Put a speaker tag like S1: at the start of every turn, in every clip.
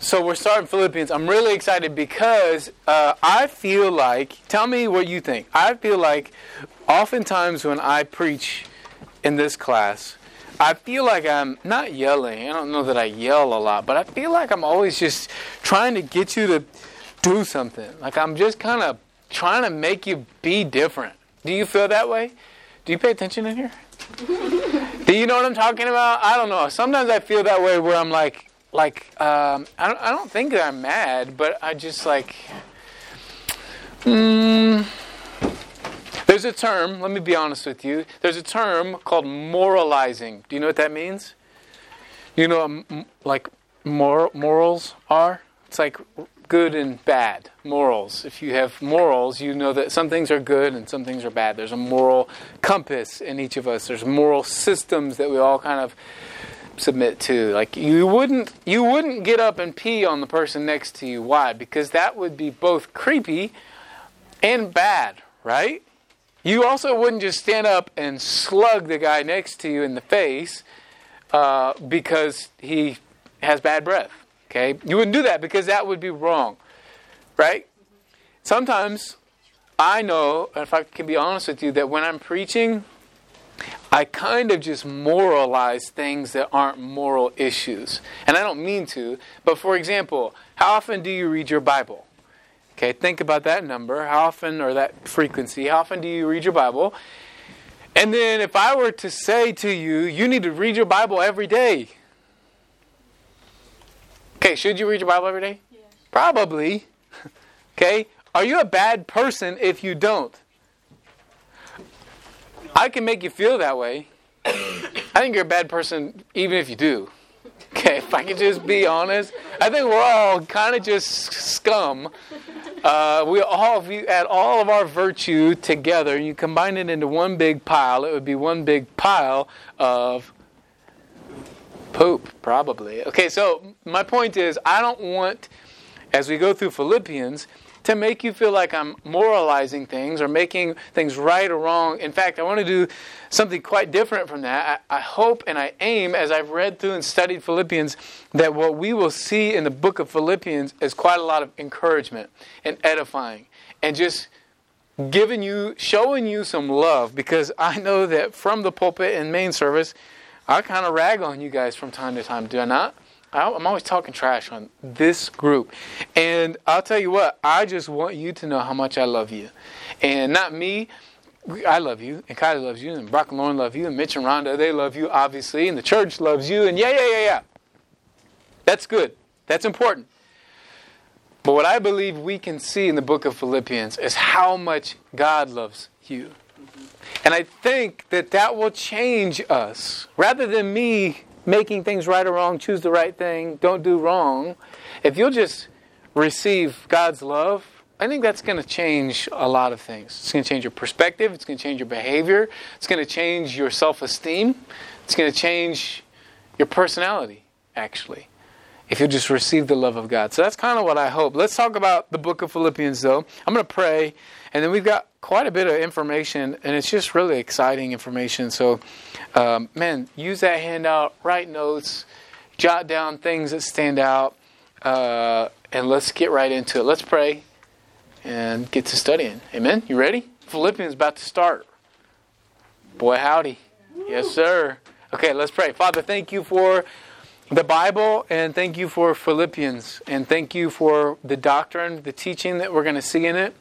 S1: So we're starting Philippians. I'm really excited because uh, I feel like, tell me what you think. I feel like oftentimes when I preach in this class, I feel like I'm not yelling. I don't know that I yell a lot, but I feel like I'm always just trying to get you to do something. Like I'm just kind of trying to make you be different. Do you feel that way? Do you pay attention in here? do you know what I'm talking about? I don't know. Sometimes I feel that way where I'm like, like um, I don't, I don't think that I'm mad, but I just like. Mm, there's a term. Let me be honest with you. There's a term called moralizing. Do you know what that means? You know, like mor- morals are. It's like good and bad morals. If you have morals, you know that some things are good and some things are bad. There's a moral compass in each of us. There's moral systems that we all kind of submit to. Like you wouldn't you wouldn't get up and pee on the person next to you. Why? Because that would be both creepy and bad, right? You also wouldn't just stand up and slug the guy next to you in the face uh, because he has bad breath. Okay, you wouldn't do that because that would be wrong, right? Sometimes I know, if I can be honest with you, that when I'm preaching, I kind of just moralize things that aren't moral issues. And I don't mean to, but for example, how often do you read your Bible? Okay, think about that number. How often, or that frequency, how often do you read your Bible? And then if I were to say to you, you need to read your Bible every day. Okay, should you read your Bible every day? Yes. Probably. Okay, are you a bad person if you don't? I can make you feel that way. I think you're a bad person even if you do. Okay, if I can just be honest, I think we're all kind of just scum. Uh, we all, if you add all of our virtue together, you combine it into one big pile, it would be one big pile of poop, probably. Okay, so my point is, I don't want, as we go through Philippians, to make you feel like I'm moralizing things or making things right or wrong. In fact, I want to do something quite different from that. I, I, hope and I aim, as I've read through and studied Philippians, that what we will see in the book of Philippians is quite a lot of encouragement and edifying and just giving you, showing you some love because I know that from the pulpit and main service, I kind of rag on you guys from time to time, do I not? I'm always talking trash on this group. And I'll tell you what, I just want you to know how much I love you. And not me, I love you, and Kylie loves you, and Brock and Lauren love you, and Mitch and Rhonda, they love you, obviously, and the church loves you, and yeah, yeah, yeah, yeah. That's good. That's important. But what I believe we can see in the book of Philippians is how much God loves you. Mm-hmm. And I think that that will change us. Rather than me making things right or wrong, choose the right thing, don't do wrong. If you'll just receive God's love, I think that's going to change a lot of things. It's going to change your perspective, it's going to change your behavior, it's going to change your self esteem, it's going to change your personality, actually, if you just receive the love of God. So that's kind of what I hope. Let's talk about the book of Philippians, though. I'm going to pray, and then we've got quite a bit of information, and it's just really exciting information. So, um, man, use that handout, write notes, jot down things that stand out, uh, and let's get right into it. Let's pray and get to studying. Amen. You ready? Philippians about to start. Boy, howdy. Yes, sir. Okay, let's pray. Father, thank you for the Bible and thank you for Philippians and thank you for the doctrine, the teaching that we're going to see in it.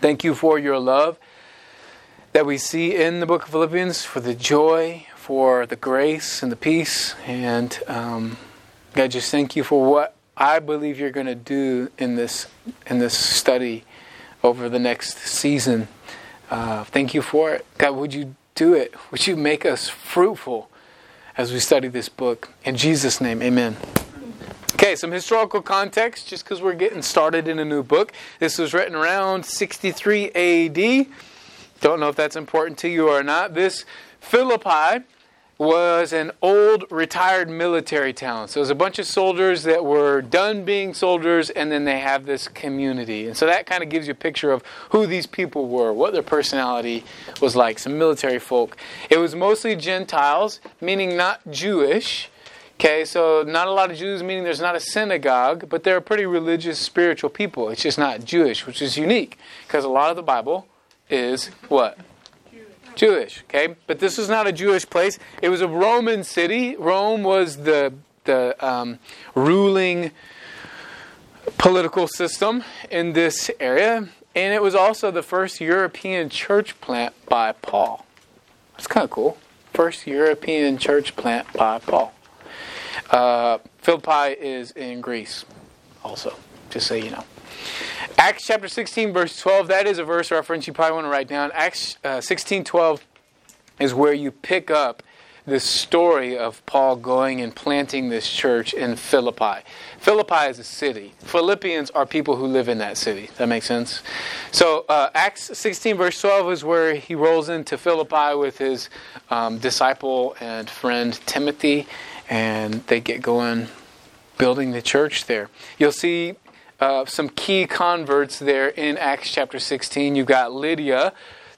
S1: Thank you for your love that we see in the book of Philippians, for the joy, for the grace and the peace. And um, God, just thank you for what I believe you're going to do in this in this study over the next season. Uh, thank you for it, God. Would you do it? Would you make us fruitful as we study this book? In Jesus' name, Amen. Okay, some historical context, just because we're getting started in a new book. This was written around 63 AD. Don't know if that's important to you or not. This Philippi was an old retired military town. So it was a bunch of soldiers that were done being soldiers, and then they have this community. And so that kind of gives you a picture of who these people were, what their personality was like, some military folk. It was mostly Gentiles, meaning not Jewish Okay, so not a lot of Jews, meaning there's not a synagogue, but they're a pretty religious, spiritual people. It's just not Jewish, which is unique because a lot of the Bible is what? Jewish. Okay, but this is not a Jewish place. It was a Roman city. Rome was the the um, ruling political system in this area, and it was also the first European church plant by Paul. That's kind of cool. First European church plant by Paul. Uh, Philippi is in Greece, also, just so you know. Acts chapter 16, verse 12, that is a verse reference you probably want to write down. Acts uh, 16, 12 is where you pick up the story of Paul going and planting this church in Philippi. Philippi is a city. Philippians are people who live in that city. That makes sense? So, uh, Acts 16, verse 12 is where he rolls into Philippi with his um, disciple and friend Timothy, and they get going building the church there. You'll see uh, some key converts there in Acts chapter 16. You've got Lydia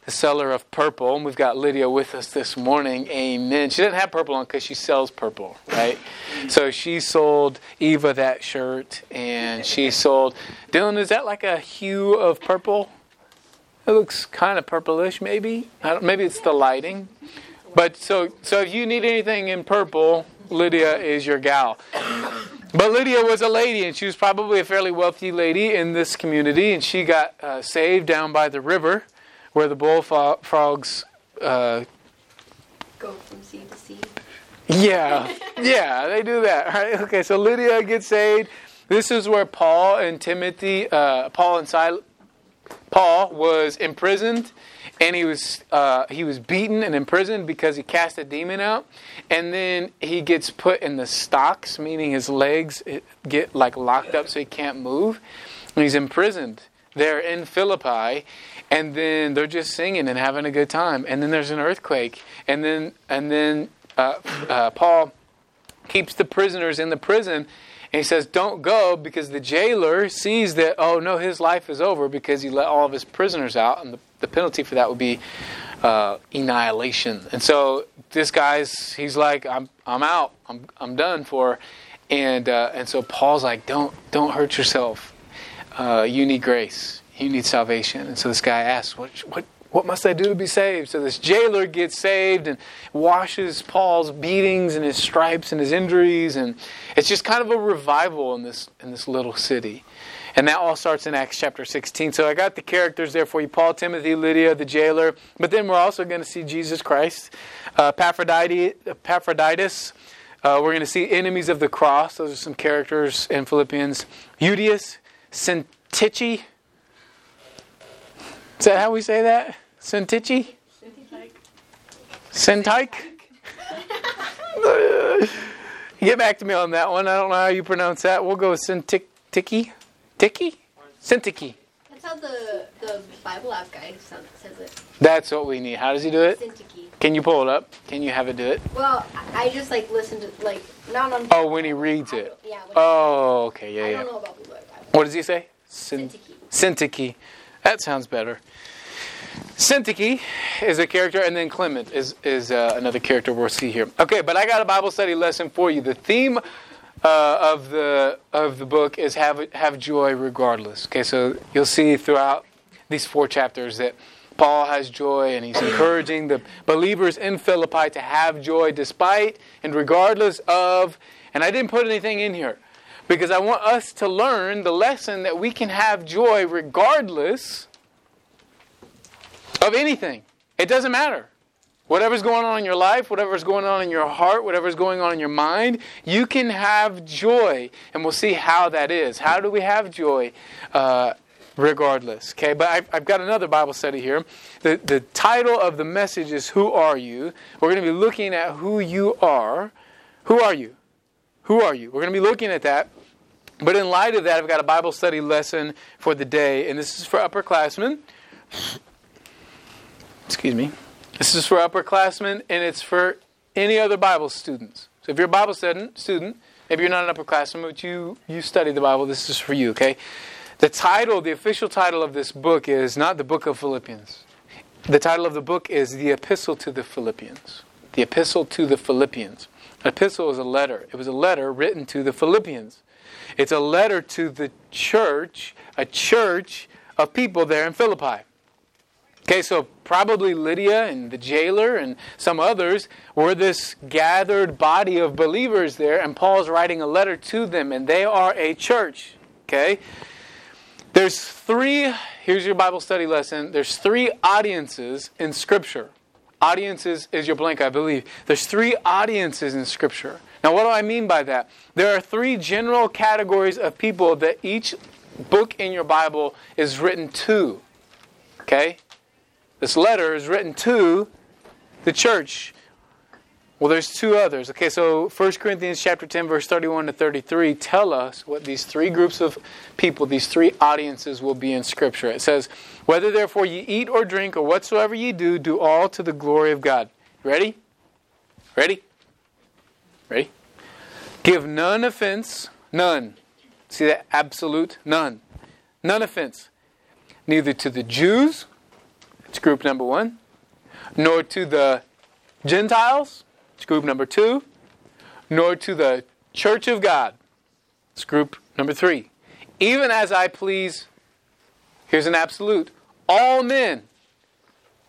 S1: the seller of purple. And we've got Lydia with us this morning. Amen. She doesn't have purple on because she sells purple, right? so she sold Eva that shirt, and she sold. Dylan, is that like a hue of purple? It looks kind of purplish, maybe. maybe it's the lighting. But so, so if you need anything in purple, Lydia is your gal. But Lydia was a lady, and she was probably a fairly wealthy lady in this community, and she got uh, saved down by the river where the bullfrogs uh,
S2: go from sea to sea.
S1: Yeah, yeah, they do that. Right? Okay, so Lydia gets saved. This is where Paul and Timothy, uh, Paul and Silas, Paul was imprisoned, and he was uh, he was beaten and imprisoned because he cast a demon out, and then he gets put in the stocks, meaning his legs get like locked up so he can't move, and he's imprisoned there in Philippi, and then they're just singing and having a good time, and then there's an earthquake, and then and then uh, uh, Paul keeps the prisoners in the prison. And he says, Don't go because the jailer sees that, oh no, his life is over because he let all of his prisoners out, and the, the penalty for that would be uh, annihilation. And so this guy's, he's like, I'm, I'm out, I'm, I'm done for. And, uh, and so Paul's like, Don't, don't hurt yourself. Uh, you need grace you need salvation. And so this guy asks, what, what, what must I do to be saved? So this jailer gets saved and washes Paul's beatings and his stripes and his injuries. And it's just kind of a revival in this, in this little city. And that all starts in Acts chapter 16. So I got the characters there for you Paul, Timothy, Lydia, the jailer. But then we're also going to see Jesus Christ, uh, Epaphroditus. Uh, we're going to see enemies of the cross. Those are some characters in Philippians. Euodias, Syntyche. Is that how we say that? Sentichi? Sentike? Get back to me on that one. I don't know how you pronounce that. We'll go with Sentiki. Tiki? Sentiki.
S2: That's how the, the Bible app guy says it.
S1: That's what we need. How does he do it?
S2: Sentiki.
S1: Can you pull it up? Can you have it do it?
S2: Well, I just like listen to like not on.
S1: Oh, when he reads it.
S2: Yeah.
S1: Oh, okay, yeah,
S2: I
S1: yeah.
S2: don't know about the Bible.
S1: What does he say?
S2: Sentiki.
S1: Sentiki. That sounds better. Syntyche is a character, and then Clement is, is uh, another character we'll see here. Okay, but I got a Bible study lesson for you. The theme uh, of the of the book is have have joy regardless. Okay, so you'll see throughout these four chapters that Paul has joy, and he's encouraging the believers in Philippi to have joy despite and regardless of. And I didn't put anything in here because I want us to learn the lesson that we can have joy regardless of anything. It doesn't matter. Whatever's going on in your life, whatever's going on in your heart, whatever's going on in your mind, you can have joy. And we'll see how that is. How do we have joy? Uh, regardless. Okay, but I've, I've, got another Bible study here. The, the title of the message is Who Are You? We're going to be looking at who you are. Who are you? Who are you? We're going to be looking at that. But in light of that, I've got a Bible study lesson for the day, and this is for upperclassmen. Excuse me. This is for upperclassmen, and it's for any other Bible students. So if you're a Bible student, student, maybe you're not an upperclassman, but you, you study the Bible, this is for you, okay? The title, the official title of this book is not the book of Philippians. The title of the book is The Epistle to the Philippians. The Epistle to the Philippians. An epistle is a letter. It was a letter written to the Philippians. It's a letter to the church, a church of people there in Philippi. Okay, so probably Lydia and the jailer and some others were this gathered body of believers there, and Paul's writing a letter to them, and they are a church. Okay? There's three, here's your Bible study lesson. There's three audiences in Scripture. Audiences is your blank, I believe. There's three audiences in Scripture. Now, what do I mean by that? There are three general categories of people that each book in your Bible is written to. Okay? This letter is written to the church. Well, there's two others. Okay, so 1 Corinthians chapter 10, verse 31 to 33 tell us what these three groups of people, these three audiences will be in Scripture. It says, Whether therefore ye eat or drink or whatsoever ye do, do all to the glory of God. Ready? Ready? Ready? Give none offense, none. See that? Absolute none. None offense. Neither to the Jews, it's group number one, nor to the Gentiles, it's group number two, nor to the church of God, it's group number three. Even as I please, here's an absolute, all men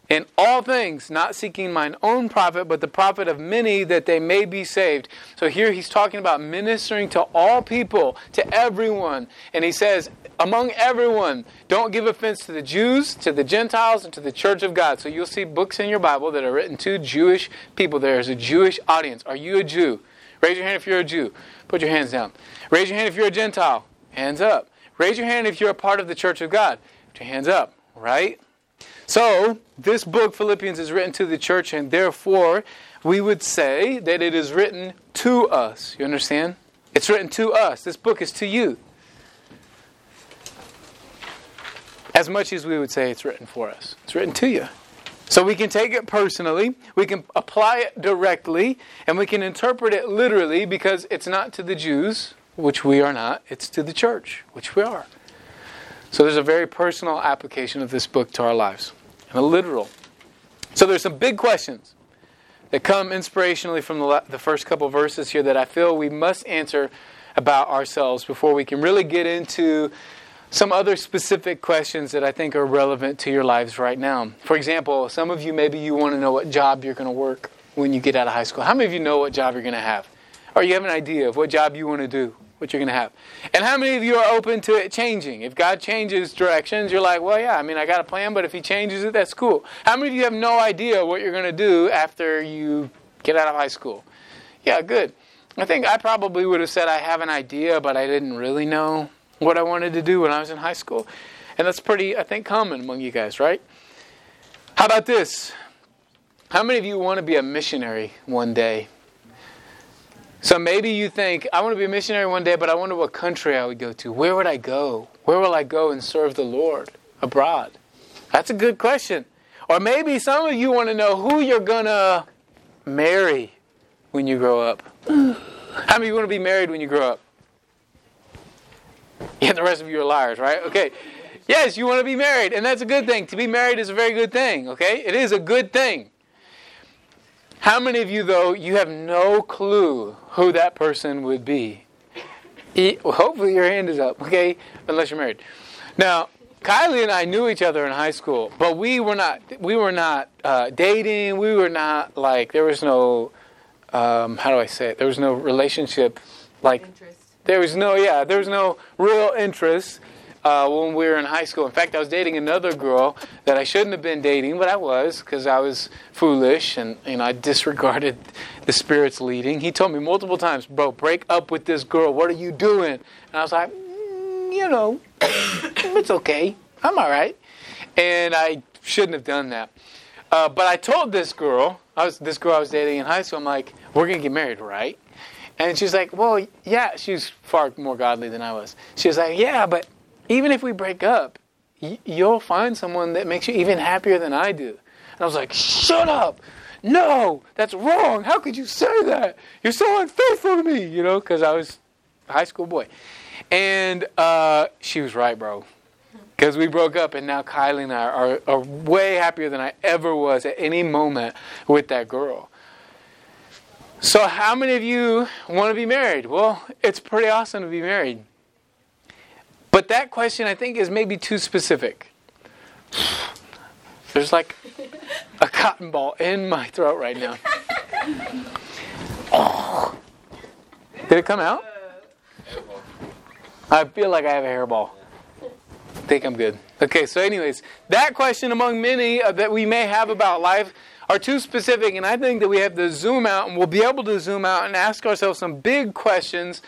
S1: in all things, not seeking mine own profit, but the profit of many that they may be saved. So here he's talking about ministering to all people, to everyone. And he says, among everyone, don't give offense to the Jews, to the Gentiles, and to the church of God. So you'll see books in your Bible that are written to Jewish people. There is a Jewish audience. Are you a Jew? Raise your hand if you're a Jew. Put your hands down. Raise your hand if you're a Gentile. Hands up. Raise your hand if you're a part of the church of God. Put your hands up, right? So, this book, Philippians, is written to the church, and therefore, we would say that it is written to us. You understand? It's written to us. This book is to you. As much as we would say it's written for us, it's written to you. So we can take it personally, we can apply it directly, and we can interpret it literally because it's not to the Jews, which we are not, it's to the church, which we are. So there's a very personal application of this book to our lives and a literal. So there's some big questions that come inspirationally from the, the first couple verses here that I feel we must answer about ourselves before we can really get into some other specific questions that I think are relevant to your lives right now. For example, some of you maybe you want to know what job you're going to work when you get out of high school. How many of you know what job you're going to have? Or you have an idea of what job you want to do? What you're going to have. And how many of you are open to it changing? If God changes directions, you're like, well, yeah, I mean, I got a plan, but if He changes it, that's cool. How many of you have no idea what you're going to do after you get out of high school? Yeah, good. I think I probably would have said I have an idea, but I didn't really know what I wanted to do when I was in high school. And that's pretty, I think, common among you guys, right? How about this? How many of you want to be a missionary one day? So maybe you think, I want to be a missionary one day, but I wonder what country I would go to. Where would I go? Where will I go and serve the Lord abroad? That's a good question. Or maybe some of you want to know who you're going to marry when you grow up. How many of you want to be married when you grow up? Yeah, the rest of you are liars, right? Okay. Yes, you want to be married, and that's a good thing. To be married is a very good thing, okay? It is a good thing. How many of you, though, you have no clue who that person would be? hopefully, your hand is up, okay? Unless you're married. Now, Kylie and I knew each other in high school, but we were not. We were not uh, dating. We were not like there was no. Um, how do I say it? There was no relationship. Like interest. there was no. Yeah, there was no real interest uh, when we were in high school. In fact, I was dating another girl that I shouldn't have been dating, but I was because I was foolish and you know I disregarded the Spirit's leading. He told me multiple times, "Bro, break up with this girl. What are you doing?" And I was like, mm, "You know, it's okay. I'm all right." And I shouldn't have done that. Uh, but I told this girl, I was this girl I was dating in high school. I'm like, "We're gonna get married, right?" And she's like, "Well, yeah." She's far more godly than I was. She was like, "Yeah, but." Even if we break up, you'll find someone that makes you even happier than I do. And I was like, shut up. No, that's wrong. How could you say that? You're so unfaithful to me, you know, because I was a high school boy. And uh, she was right, bro. Because we broke up, and now Kylie and I are, are way happier than I ever was at any moment with that girl. So, how many of you want to be married? Well, it's pretty awesome to be married. But that question, I think, is maybe too specific. There's like a cotton ball in my throat right now. Oh. Did it come out? I feel like I have a hairball. I think I'm good. Okay, so, anyways, that question among many uh, that we may have about life are too specific, and I think that we have to zoom out and we'll be able to zoom out and ask ourselves some big questions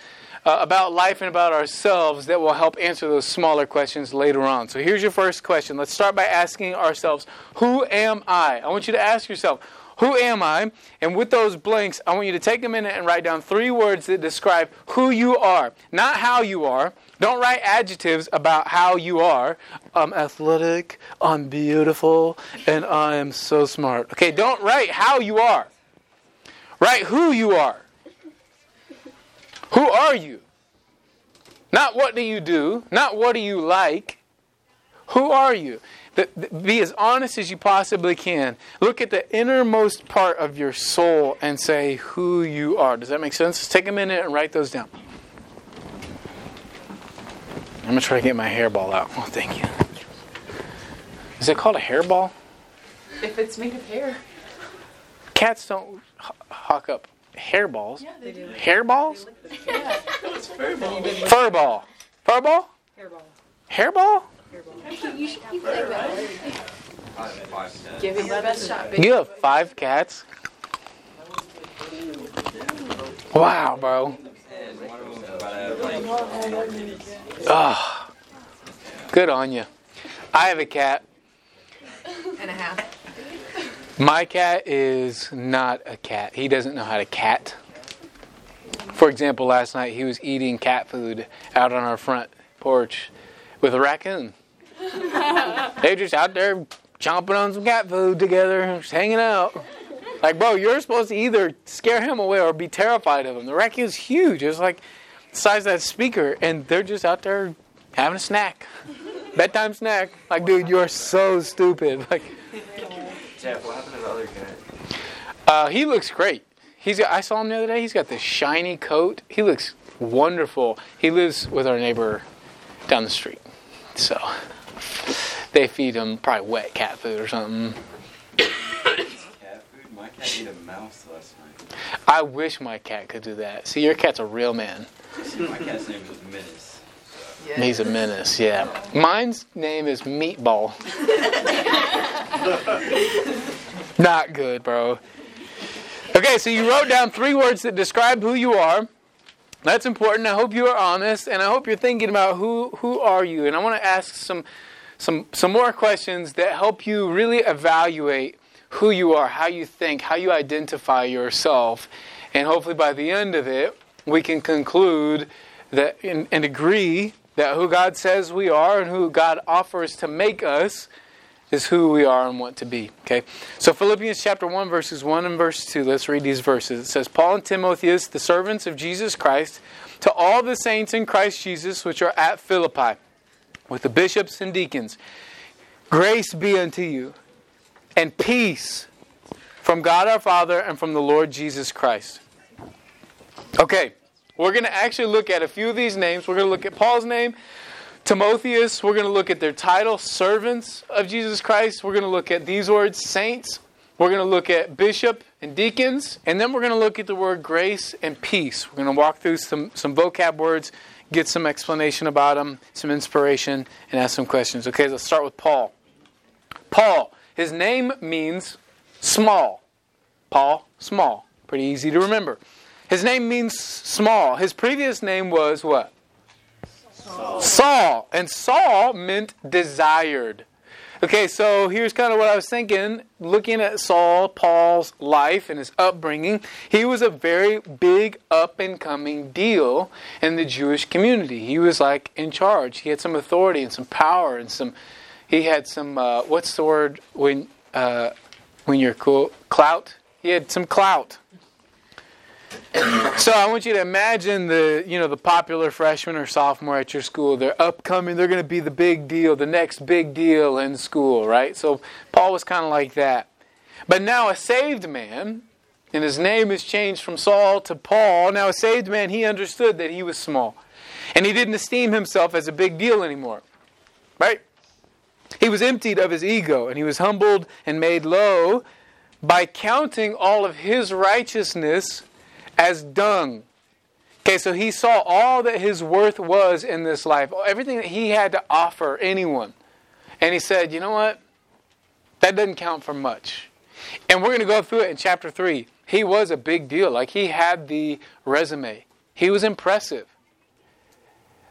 S1: uh, about life and about ourselves that will help answer those smaller questions later on. So here's your first question. Let's start by asking ourselves, Who am I? I want you to ask yourself, Who am I? And with those blanks, I want you to take a minute and write down three words that describe who you are, not how you are. Don't write adjectives about how you are. I'm athletic, I'm beautiful, and I am so smart. Okay, don't write how you are. Write who you are. Who are you? Not what do you do, not what do you like. Who are you? Be as honest as you possibly can. Look at the innermost part of your soul and say who you are. Does that make sense? Just take a minute and write those down. I'm going to try to get my hairball out. Oh, thank you. Is it called a hairball?
S3: If it's made of hair.
S1: Cats don't hawk up hairballs.
S3: Yeah, they do.
S1: Hairballs?
S3: Yeah.
S1: Furball. Furball?
S3: Hairball.
S1: Hairball?
S2: You should keep playing with.
S3: Give it your best shot, baby.
S1: You have five cats? Wow, bro. Oh, good on you. I have a cat.
S3: And a half.
S1: My cat is not a cat. He doesn't know how to cat. For example, last night he was eating cat food out on our front porch with a raccoon. They're just out there chomping on some cat food together, just hanging out. Like, bro, you're supposed to either scare him away or be terrified of him. The raccoon's huge. It's like the size of that speaker, and they're just out there having a snack. Bedtime snack. Like, dude, you're so stupid. Like,
S4: Jeff, what happened to the other guy?
S1: uh, he looks great. He's got, I saw him the other day. He's got this shiny coat. He looks wonderful. He lives with our neighbor down the street. So they feed him probably wet cat food or something.
S4: Cat food? My cat ate a mouse last night.
S1: I wish my cat could do that. See, your cat's a real man.
S4: My cat's name was Menace.
S1: He's a menace, yeah. Mine's name is Meatball. Not good, bro. Okay, so you wrote down three words that describe who you are. That's important. I hope you are honest, and I hope you're thinking about who who are you. And I want to ask some some some more questions that help you really evaluate who you are, how you think, how you identify yourself, and hopefully by the end of it, we can conclude that and, and agree that who God says we are and who God offers to make us is who we are and want to be. Okay? So Philippians chapter 1, verses 1 and verse 2, let's read these verses. It says, Paul and Timotheus, the servants of Jesus Christ, to all the saints in Christ Jesus which are at Philippi, with the bishops and deacons, grace be unto you, and peace from God our Father and from the Lord Jesus Christ. Okay, we're going to actually look at a few of these names. We're going to look at Paul's name, Timotheus. We're going to look at their title, servants of Jesus Christ. We're going to look at these words, saints. We're going to look at bishop and deacons. And then we're going to look at the word grace and peace. We're going to walk through some, some vocab words, get some explanation about them, some inspiration, and ask some questions. Okay, let's start with Paul. Paul, his name means small. Paul, small. Pretty easy to remember. His name means small. His previous name was what? Saul. Saul. And Saul meant desired. Okay, so here's kind of what I was thinking. Looking at Saul, Paul's life and his upbringing, he was a very big up and coming deal in the Jewish community. He was like in charge. He had some authority and some power and some. He had some. Uh, what's the word when uh, when you're cool? Clout. He had some clout. So I want you to imagine the you know the popular freshman or sophomore at your school. They're upcoming. They're going to be the big deal, the next big deal in school, right? So Paul was kind of like that. But now a saved man, and his name is changed from Saul to Paul. Now, a saved man, he understood that he was small. And he didn't esteem himself as a big deal anymore. Right? He was emptied of his ego, and he was humbled and made low by counting all of his righteousness as dung. Okay, so he saw all that his worth was in this life, everything that he had to offer anyone. And he said, you know what? That doesn't count for much. And we're going to go through it in chapter 3. He was a big deal. Like he had the resume, he was impressive.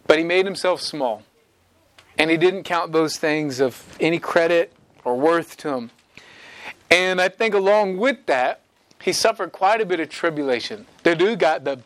S1: But he made himself small. And he didn't count those things of any credit or worth to him. And I think along with that, he suffered quite a bit of tribulation. The dude got the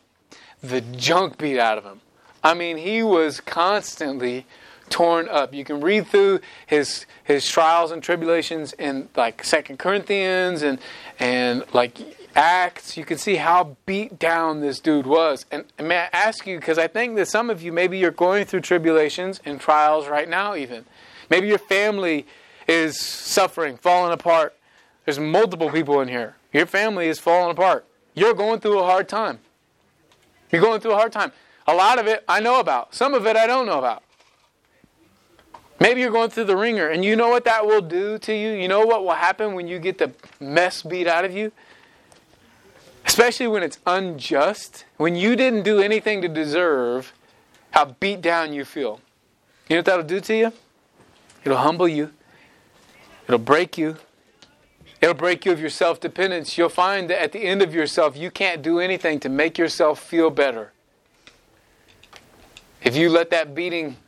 S1: the junk beat out of him. I mean, he was constantly torn up. You can read through his his trials and tribulations in like Second Corinthians and and like Acts. You can see how beat down this dude was. And, and may I ask you because I think that some of you maybe you're going through tribulations and trials right now. Even maybe your family is suffering, falling apart. There's multiple people in here. Your family is falling apart. You're going through a hard time. You're going through a hard time. A lot of it I know about. Some of it I don't know about. Maybe you're going through the wringer, and you know what that will do to you? You know what will happen when you get the mess beat out of you? Especially when it's unjust, when you didn't do anything to deserve how beat down you feel. You know what that'll do to you? It'll humble you, it'll break you, It'll break you of your self dependence. You'll find that at the end of yourself, you can't do anything to make yourself feel better. If you let that beating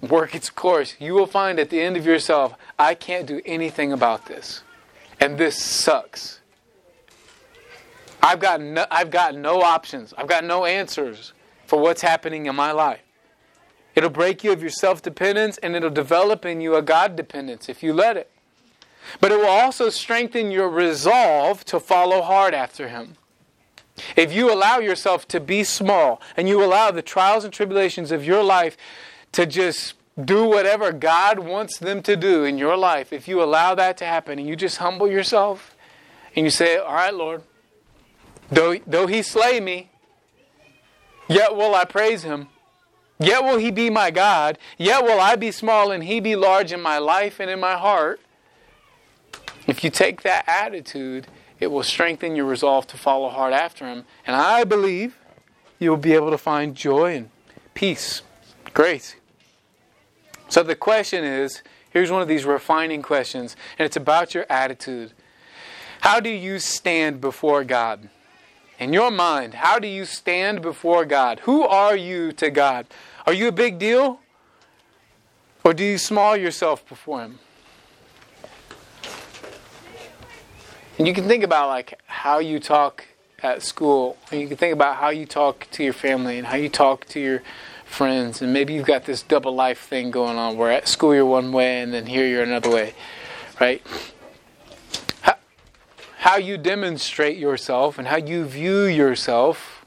S1: work its course, you will find at the end of yourself, I can't do anything about this. And this sucks. I've got no, I've got no options. I've got no answers for what's happening in my life. It'll break you of your self dependence and it'll develop in you a God dependence if you let it. But it will also strengthen your resolve to follow hard after Him. If you allow yourself to be small and you allow the trials and tribulations of your life to just do whatever God wants them to do in your life, if you allow that to happen and you just humble yourself and you say, All right, Lord, though, though He slay me, yet will I praise Him. Yet will He be my God. Yet will I be small and He be large in my life and in my heart. If you take that attitude, it will strengthen your resolve to follow hard after Him. And I believe you'll be able to find joy and peace, grace. So the question is here's one of these refining questions, and it's about your attitude. How do you stand before God? In your mind, how do you stand before God? Who are you to God? Are you a big deal? Or do you small yourself before Him? And you can think about like how you talk at school, and you can think about how you talk to your family and how you talk to your friends, and maybe you've got this double life thing going on where at school you're one way and then here you're another way, right? How, how you demonstrate yourself and how you view yourself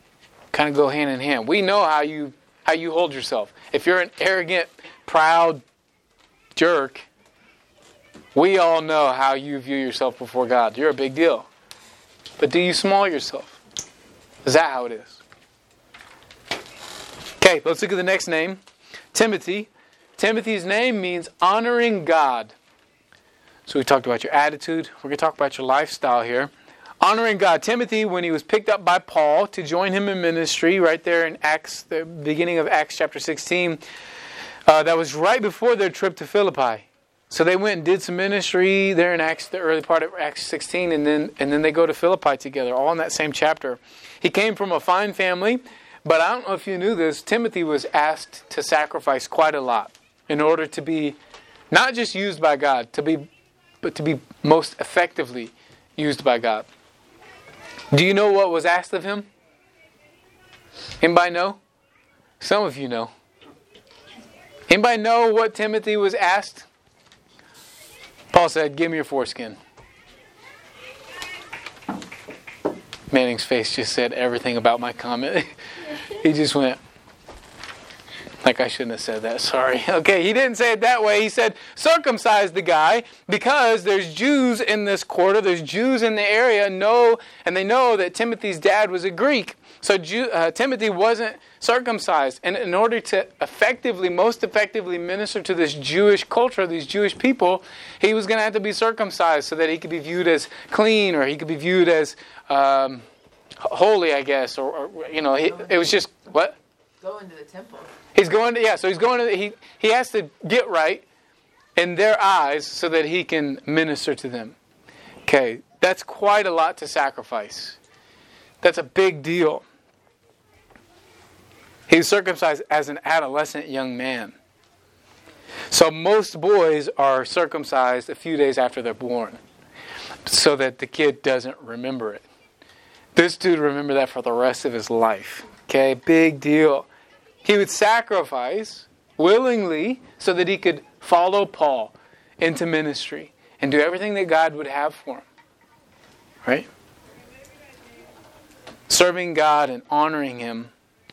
S1: kind of go hand in hand. We know how you how you hold yourself. If you're an arrogant, proud jerk, we all know how you view yourself before God. You're a big deal. But do you small yourself? Is that how it is? Okay, let's look at the next name Timothy. Timothy's name means honoring God. So we talked about your attitude. We're going to talk about your lifestyle here. Honoring God. Timothy, when he was picked up by Paul to join him in ministry, right there in Acts, the beginning of Acts chapter 16, uh, that was right before their trip to Philippi. So they went and did some ministry there in Acts, the early part of Acts 16, and then and then they go to Philippi together, all in that same chapter. He came from a fine family, but I don't know if you knew this. Timothy was asked to sacrifice quite a lot in order to be not just used by God, to be but to be most effectively used by God. Do you know what was asked of him? Anybody know? Some of you know. Anybody know what Timothy was asked? Paul said, Give me your foreskin. Manning's face just said everything about my comment. he just went, Like I shouldn't have said that. Sorry. Okay, he didn't say it that way. He said circumcise the guy because there's Jews in this quarter. There's Jews in the area. Know and they know that Timothy's dad was a Greek. So Jew, uh, Timothy wasn't circumcised, and in order to effectively, most effectively minister to this Jewish culture, these Jewish people, he was going to have to be circumcised so that he could be viewed as clean, or he could be viewed as um, holy, I guess, or, or you know, he, it was just what
S3: Go into the temple.
S1: he's going to. Yeah, so he's going to. He he has to get right in their eyes so that he can minister to them. Okay, that's quite a lot to sacrifice. That's a big deal. He was circumcised as an adolescent young man. So most boys are circumcised a few days after they're born so that the kid doesn't remember it. This dude remember that for the rest of his life. Okay, big deal. He would sacrifice willingly so that he could follow Paul into ministry and do everything that God would have for him. Right? Serving God and honoring him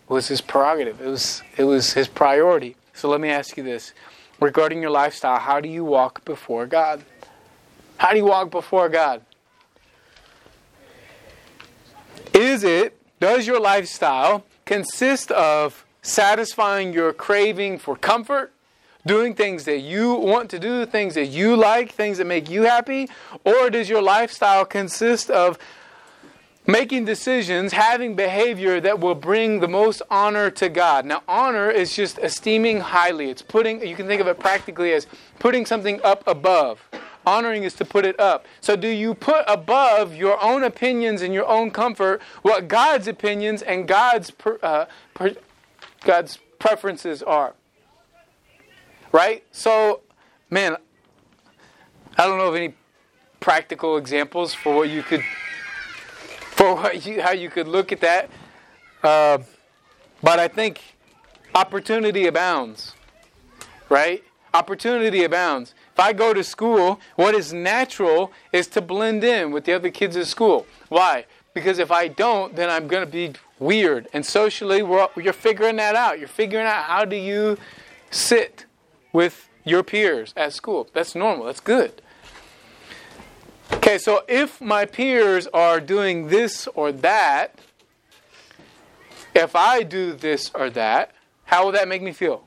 S1: was his prerogative. It was it was his priority. So let me ask you this. Regarding your lifestyle, how do you walk before God? How do you walk before God? Is it, does your lifestyle consist of satisfying your craving for comfort, doing things that you want to do, things that you like, things that make you happy? Or does your lifestyle consist of making decisions, having behavior that will bring the most honor to God. Now, honor is just esteeming highly. It's putting, you can think of it practically as putting something up above. Honoring is to put it up. So, do you put above your own opinions and your own comfort what God's opinions and God's uh, God's preferences are? Right? So, man, I don't know of any practical examples for what you could for what you, how you could look at that. Uh, but I think opportunity abounds, right? Opportunity abounds. If I go to school, what is natural is to blend in with the other kids at school. Why? Because if I don't, then I'm going to be weird. And socially, you're figuring that out. You're figuring out how do you sit with your peers at school. That's normal. That's good. Okay, so if my peers are doing this or that, if I do this or that, how will that make me feel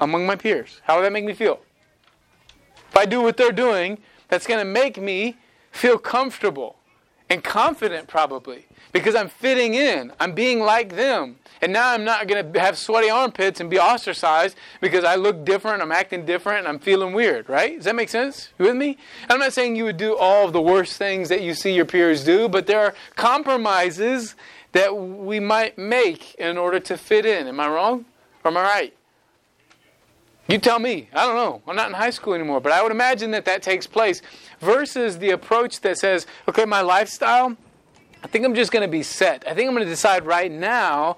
S1: among my peers? How will that make me feel? If I do what they're doing, that's going to make me feel comfortable and confident, probably, because I'm fitting in. I'm being like them. And now I'm not going to have sweaty armpits and be ostracized because I look different, I'm acting different, and I'm feeling weird, right? Does that make sense? You with me? I'm not saying you would do all of the worst things that you see your peers do, but there are compromises that we might make in order to fit in. Am I wrong? Or am I right? You tell me. I don't know. I'm not in high school anymore, but I would imagine that that takes place versus the approach that says, okay, my lifestyle, I think I'm just going to be set. I think I'm going to decide right now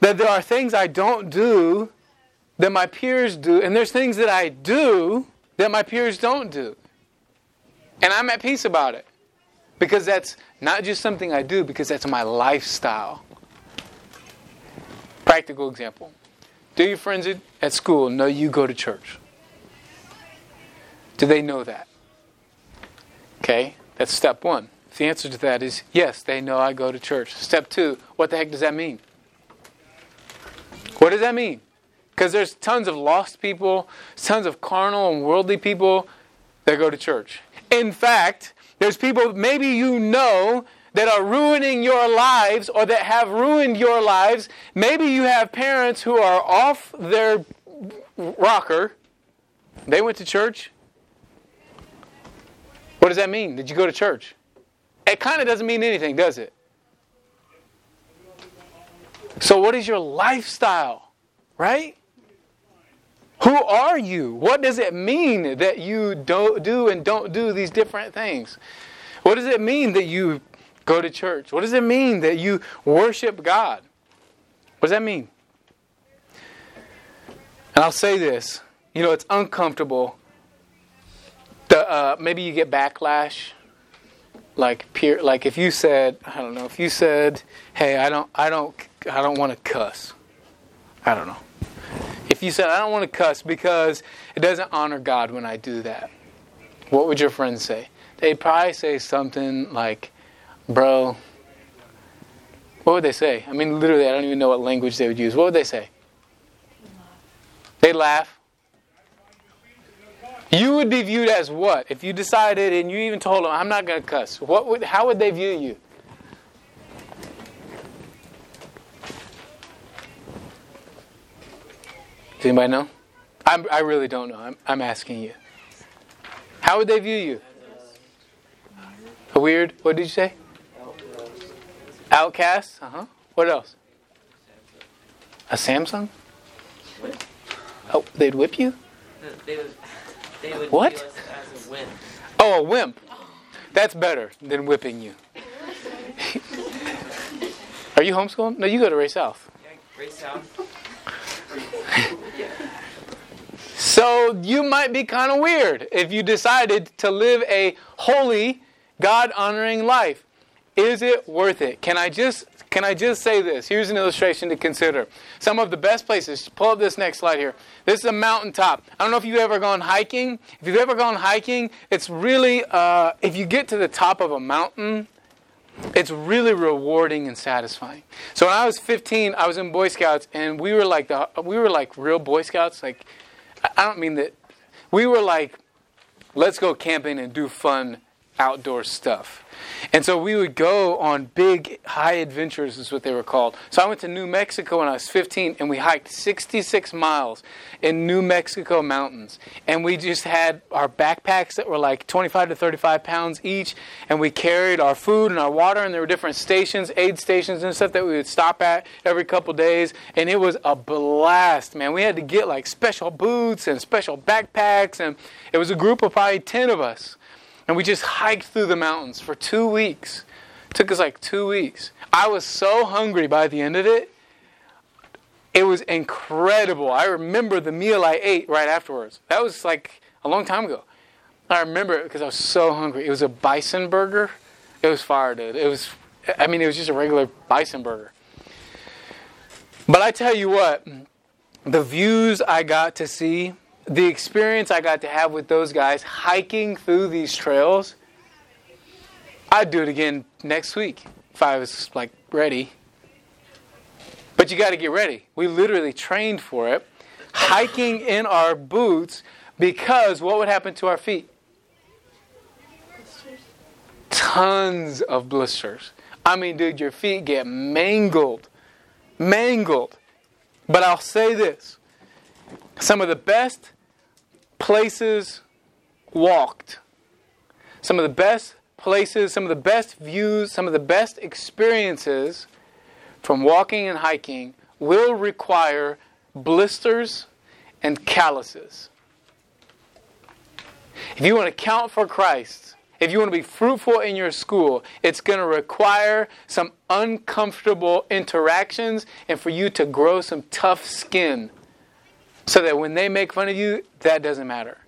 S1: that there are things I don't do that my peers do, and there's things that I do that my peers don't do. And I'm at peace about it. Because that's not just something I do, because that's my lifestyle. Practical example. Do your friends at school know you go to church? Do they know that? Okay, that's step one. If the answer to that is yes, they know I go to church. Step two, what the heck does that mean? What does that mean? Because there's tons of lost people, tons of carnal and worldly people that go to church. In fact, there's people maybe you know that are ruining your lives or that have ruined your lives. Maybe you have parents who are off their rocker. They went to church. What does that mean? Did you go to church? It kind of doesn't mean anything, does it? So, what is your lifestyle? Right? Who are you? What does it mean that you don't do and don't do these different things? What does it mean that you go to church? What does it mean that you worship God? What does that mean? And I'll say this you know, it's uncomfortable. Uh, maybe you get backlash. Like peer, like if you said, I don't know, if you said, "Hey, I don't, I don't, I don't want to cuss," I don't know. if you said, I don't want to cuss because it doesn't honor God when I do that, what would your friends say? They'd probably say something like, Bro, what would they say? I mean, literally, I don't even know what language they would use. What would they say? They'd laugh. You would be viewed as what? If you decided and you even told them, I'm not going to cuss, what would, how would they view you? Does anybody know? I'm, I really don't know. I'm, I'm asking you. How would they view you? A weird, what did you say? Outcast? Uh huh. What else? A Samsung? Oh, they'd whip you? What?
S5: as a wimp.
S1: Oh, a wimp. That's better than whipping you. Are you homeschooling? No, you go to Ray South.
S5: Yeah, Ray South.
S1: So you might be kind of weird if you decided to live a holy, God honoring life. Is it worth it? Can I just can I just say this? Here's an illustration to consider. Some of the best places. Pull up this next slide here. This is a mountaintop. I don't know if you've ever gone hiking. If you've ever gone hiking, it's really uh, if you get to the top of a mountain, it's really rewarding and satisfying. So when I was 15, I was in Boy Scouts, and we were like the we were like real Boy Scouts. Like I don't mean that we were like, let's go camping and do fun outdoor stuff. And so we would go on big, high adventures, is what they were called. So I went to New Mexico when I was 15, and we hiked 66 miles in New Mexico mountains. And we just had our backpacks that were like 25 to 35 pounds each, and we carried our food and our water, and there were different stations, aid stations and stuff that we would stop at every couple days. And it was a blast, man. We had to get like special boots and special backpacks, and it was a group of probably 10 of us. And we just hiked through the mountains for two weeks. It took us like two weeks. I was so hungry by the end of it. It was incredible. I remember the meal I ate right afterwards. That was like a long time ago. I remember it because I was so hungry. It was a bison burger. It was fire, dude. It was, I mean, it was just a regular bison burger. But I tell you what, the views I got to see the experience I got to have with those guys hiking through these trails, I'd do it again next week if I was like ready. But you got to get ready. We literally trained for it, hiking in our boots because what would happen to our feet? Tons of blisters. I mean, dude, your feet get mangled. Mangled. But I'll say this some of the best places walked, some of the best places, some of the best views, some of the best experiences from walking and hiking will require blisters and calluses. If you want to count for Christ, if you want to be fruitful in your school, it's going to require some uncomfortable interactions and for you to grow some tough skin so that when they make fun of you, that doesn't matter.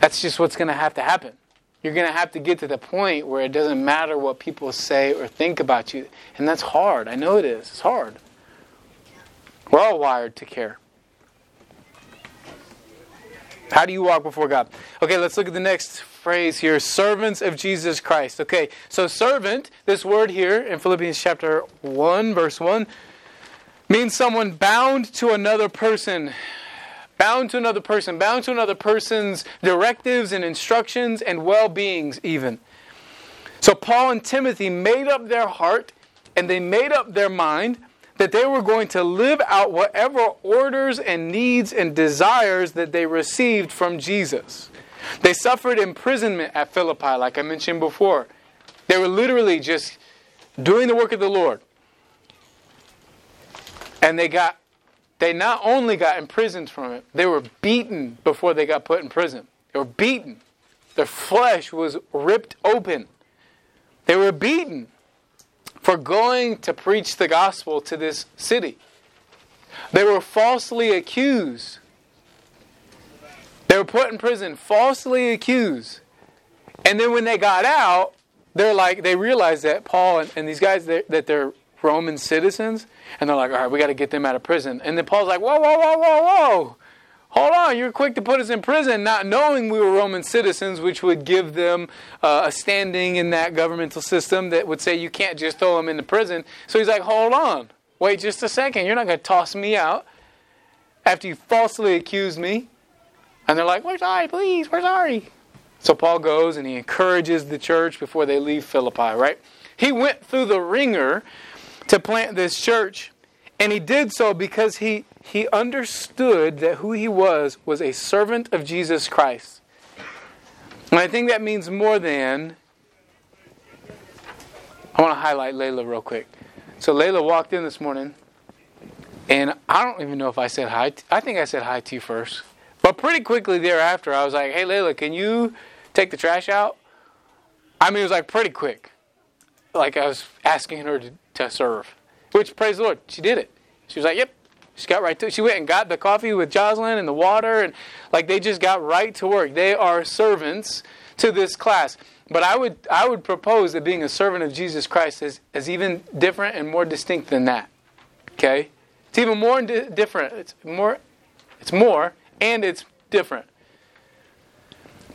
S1: That's just what's going to have to happen. You're going to have to get to the point where it doesn't matter what people say or think about you. And that's hard. I know it is. It's hard. We're all wired to care. How do you walk before God? Okay, let's look at the next phrase here servants of Jesus Christ. Okay, so servant, this word here in Philippians chapter 1, verse 1, means someone bound to another person. Bound to another person, bound to another person's directives and instructions and well beings, even. So, Paul and Timothy made up their heart and they made up their mind that they were going to live out whatever orders and needs and desires that they received from Jesus. They suffered imprisonment at Philippi, like I mentioned before. They were literally just doing the work of the Lord. And they got they not only got imprisoned from it, they were beaten before they got put in prison. They were beaten. Their flesh was ripped open. They were beaten for going to preach the gospel to this city. They were falsely accused. They were put in prison, falsely accused. And then when they got out, they're like, they realized that Paul and, and these guys, that they're Roman citizens, and they're like, all right, we got to get them out of prison. And then Paul's like, whoa, whoa, whoa, whoa, whoa. Hold on, you're quick to put us in prison, not knowing we were Roman citizens, which would give them uh, a standing in that governmental system that would say you can't just throw them into prison. So he's like, hold on, wait just a second. You're not going to toss me out after you falsely accuse me. And they're like, we're sorry, please, we're sorry. So Paul goes and he encourages the church before they leave Philippi, right? He went through the wringer to plant this church. And he did so because he, he understood that who he was was a servant of Jesus Christ. And I think that means more than. I want to highlight Layla real quick. So Layla walked in this morning, and I don't even know if I said hi. I think I said hi to you first. But pretty quickly thereafter, I was like, hey, Layla, can you take the trash out? I mean, it was like pretty quick. Like I was asking her to, to serve. Which, praise the Lord, she did it. She was like, yep. She got right to. She went and got the coffee with Jocelyn and the water, and like they just got right to work. They are servants to this class. But I would, I would propose that being a servant of Jesus Christ is, is even different and more distinct than that. Okay? It's even more di- different. It's more, it's more, and it's different.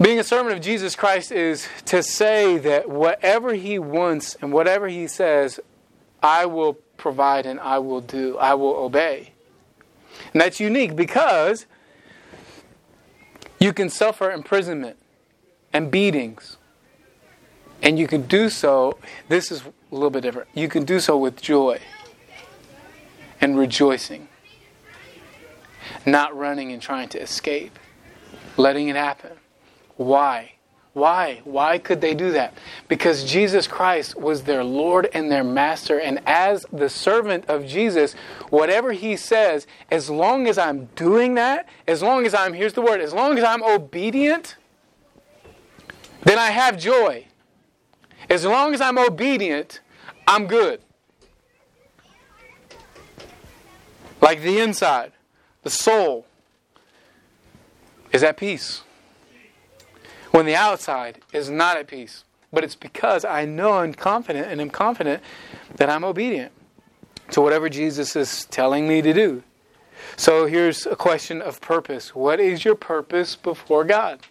S1: Being a servant of Jesus Christ is to say that whatever He wants and whatever He says, I will provide and I will do. I will obey. And that's unique because you can suffer imprisonment and beatings. And you can do so, this is a little bit different. You can do so with joy and rejoicing, not running and trying to escape, letting it happen. Why? Why? Why could they do that? Because Jesus Christ was their Lord and their Master. And as the servant of Jesus, whatever He says, as long as I'm doing that, as long as I'm, here's the word, as long as I'm obedient, then I have joy. As long as I'm obedient, I'm good. Like the inside, the soul is at peace. When the outside is not at peace. But it's because I know I'm confident and I'm confident that I'm obedient to whatever Jesus is telling me to do. So here's a question of purpose. What is your purpose before God?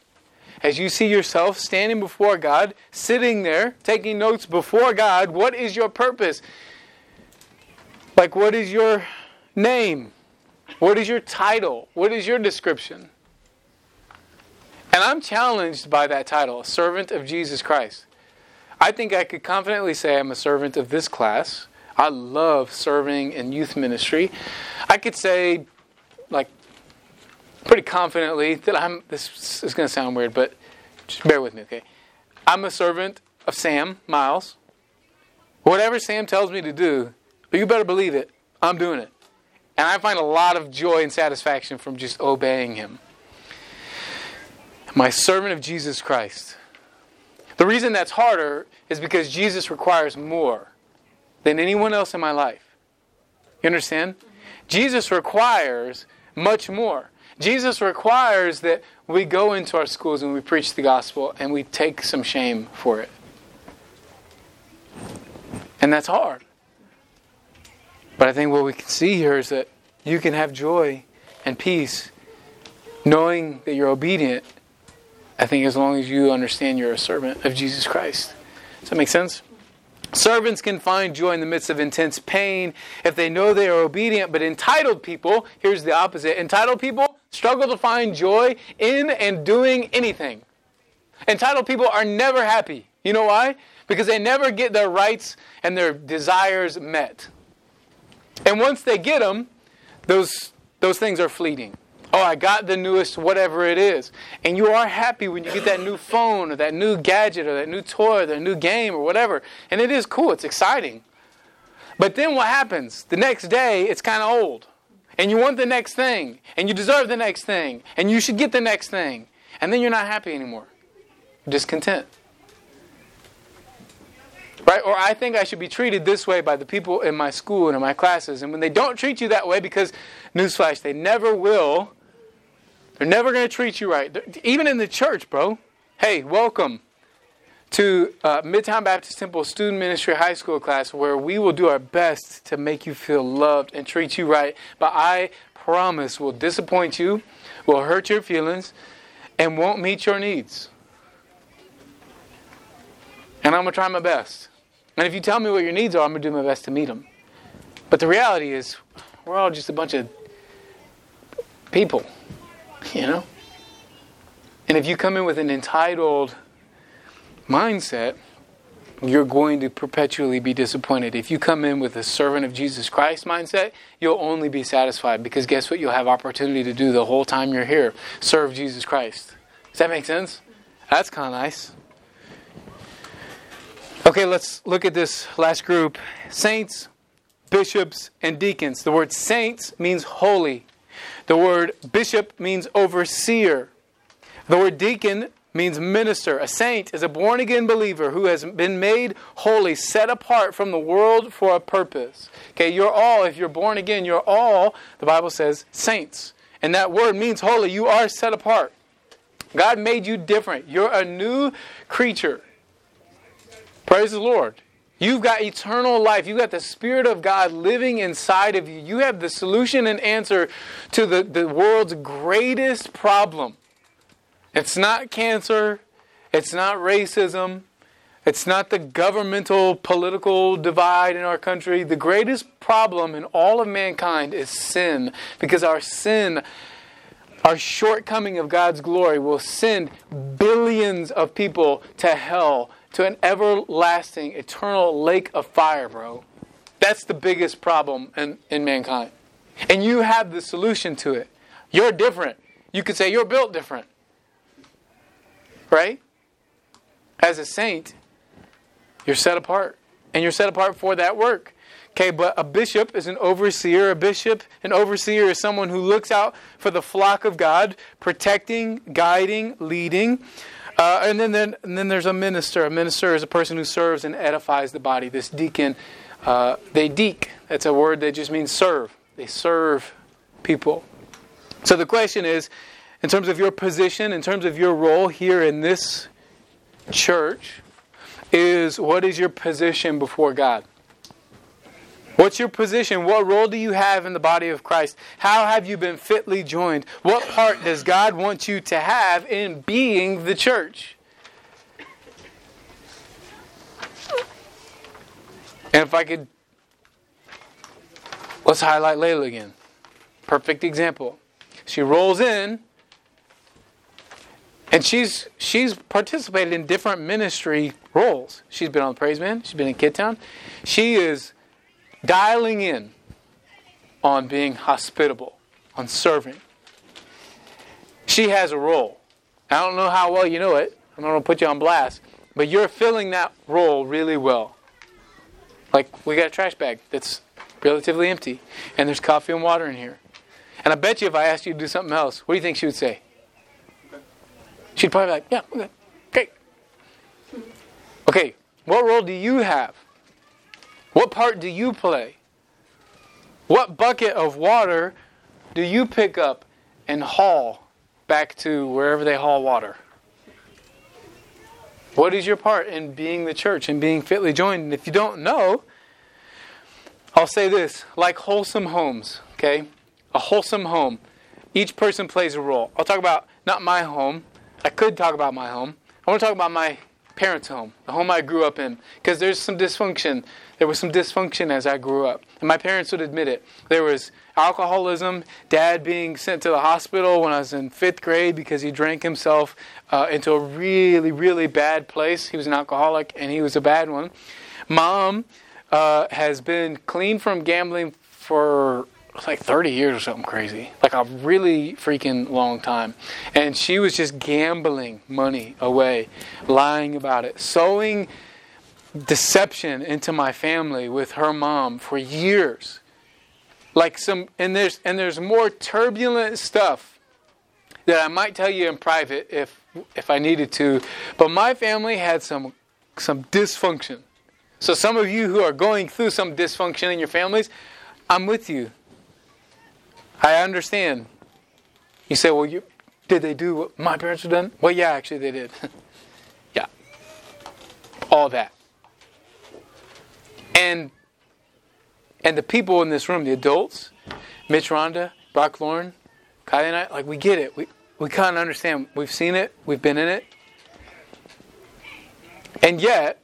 S1: As you see yourself standing before God, sitting there, taking notes before God, what is your purpose? Like, what is your name? What is your title? What is your description? And I'm challenged by that title, a servant of Jesus Christ. I think I could confidently say I'm a servant of this class. I love serving in youth ministry. I could say, like, pretty confidently that I'm, this is going to sound weird, but just bear with me, okay? I'm a servant of Sam Miles. Whatever Sam tells me to do, you better believe it, I'm doing it. And I find a lot of joy and satisfaction from just obeying him. My servant of Jesus Christ. The reason that's harder is because Jesus requires more than anyone else in my life. You understand? Jesus requires much more. Jesus requires that we go into our schools and we preach the gospel and we take some shame for it. And that's hard. But I think what we can see here is that you can have joy and peace knowing that you're obedient. I think as long as you understand you're a servant of Jesus Christ. Does that make sense? Servants can find joy in the midst of intense pain if they know they are obedient, but entitled people, here's the opposite entitled people struggle to find joy in and doing anything. Entitled people are never happy. You know why? Because they never get their rights and their desires met. And once they get them, those, those things are fleeting. Oh, I got the newest whatever it is. And you are happy when you get that new phone or that new gadget or that new toy or that new game or whatever. And it is cool, it's exciting. But then what happens? The next day, it's kind of old. And you want the next thing. And you deserve the next thing. And you should get the next thing. And then you're not happy anymore. Discontent. Right? Or I think I should be treated this way by the people in my school and in my classes. And when they don't treat you that way, because, newsflash, they never will, they're never going to treat you right. Even in the church, bro. Hey, welcome to uh, Midtown Baptist Temple Student Ministry High School class where we will do our best to make you feel loved and treat you right. But I promise we'll disappoint you, will hurt your feelings, and won't meet your needs. And I'm going to try my best. And if you tell me what your needs are, I'm going to do my best to meet them. But the reality is, we're all just a bunch of people, you know? And if you come in with an entitled mindset, you're going to perpetually be disappointed. If you come in with a servant of Jesus Christ mindset, you'll only be satisfied because guess what? You'll have opportunity to do the whole time you're here serve Jesus Christ. Does that make sense? That's kind of nice. Okay, let's look at this last group saints, bishops, and deacons. The word saints means holy, the word bishop means overseer, the word deacon means minister. A saint is a born again believer who has been made holy, set apart from the world for a purpose. Okay, you're all, if you're born again, you're all, the Bible says, saints. And that word means holy. You are set apart. God made you different. You're a new creature. Praise the Lord. You've got eternal life. You've got the Spirit of God living inside of you. You have the solution and answer to the, the world's greatest problem. It's not cancer. It's not racism. It's not the governmental political divide in our country. The greatest problem in all of mankind is sin because our sin, our shortcoming of God's glory, will send billions of people to hell, to an everlasting, eternal lake of fire, bro. That's the biggest problem in, in mankind. And you have the solution to it. You're different. You could say you're built different right? As a saint, you're set apart. And you're set apart for that work. Okay, but a bishop is an overseer. A bishop, an overseer is someone who looks out for the flock of God, protecting, guiding, leading. Uh, and, then, then, and then there's a minister. A minister is a person who serves and edifies the body. This deacon, uh, they deek. That's a word that just means serve. They serve people. So the question is in terms of your position, in terms of your role here in this church, is what is your position before God? What's your position? What role do you have in the body of Christ? How have you been fitly joined? What part does God want you to have in being the church? And if I could, let's highlight Layla again. Perfect example. She rolls in and she's she's participated in different ministry roles. She's been on the Praise Man. She's been in Kidtown. She is dialing in on being hospitable, on serving. She has a role. I don't know how well you know it. I'm not going to put you on blast, but you're filling that role really well. Like we got a trash bag that's relatively empty, and there's coffee and water in here. And I bet you if I asked you to do something else, what do you think she would say? She'd probably be like, yeah, okay, great. Okay, what role do you have? What part do you play? What bucket of water do you pick up and haul back to wherever they haul water? What is your part in being the church and being fitly joined? And if you don't know, I'll say this like wholesome homes, okay? A wholesome home. Each person plays a role. I'll talk about not my home, I could talk about my home. I want to talk about my parents' home, the home I grew up in, because there's some dysfunction. There was some dysfunction as I grew up, and my parents would admit it. There was alcoholism, dad being sent to the hospital when I was in fifth grade because he drank himself uh, into a really, really bad place. He was an alcoholic, and he was a bad one. Mom uh, has been clean from gambling for like 30 years or something crazy, like a really freaking long time. And she was just gambling money away, lying about it, sowing deception into my family with her mom for years. Like some, and there's and there's more turbulent stuff that I might tell you in private if if I needed to. But my family had some some dysfunction. So some of you who are going through some dysfunction in your families, I'm with you. I understand. You say, well, you, did they do what my parents have done? Well, yeah, actually they did. yeah. all that. And and the people in this room, the adults, Mitch Rhonda, Brock Lauren, Kylie and I, like we get it. We we kind of understand. We've seen it. We've been in it. And yet,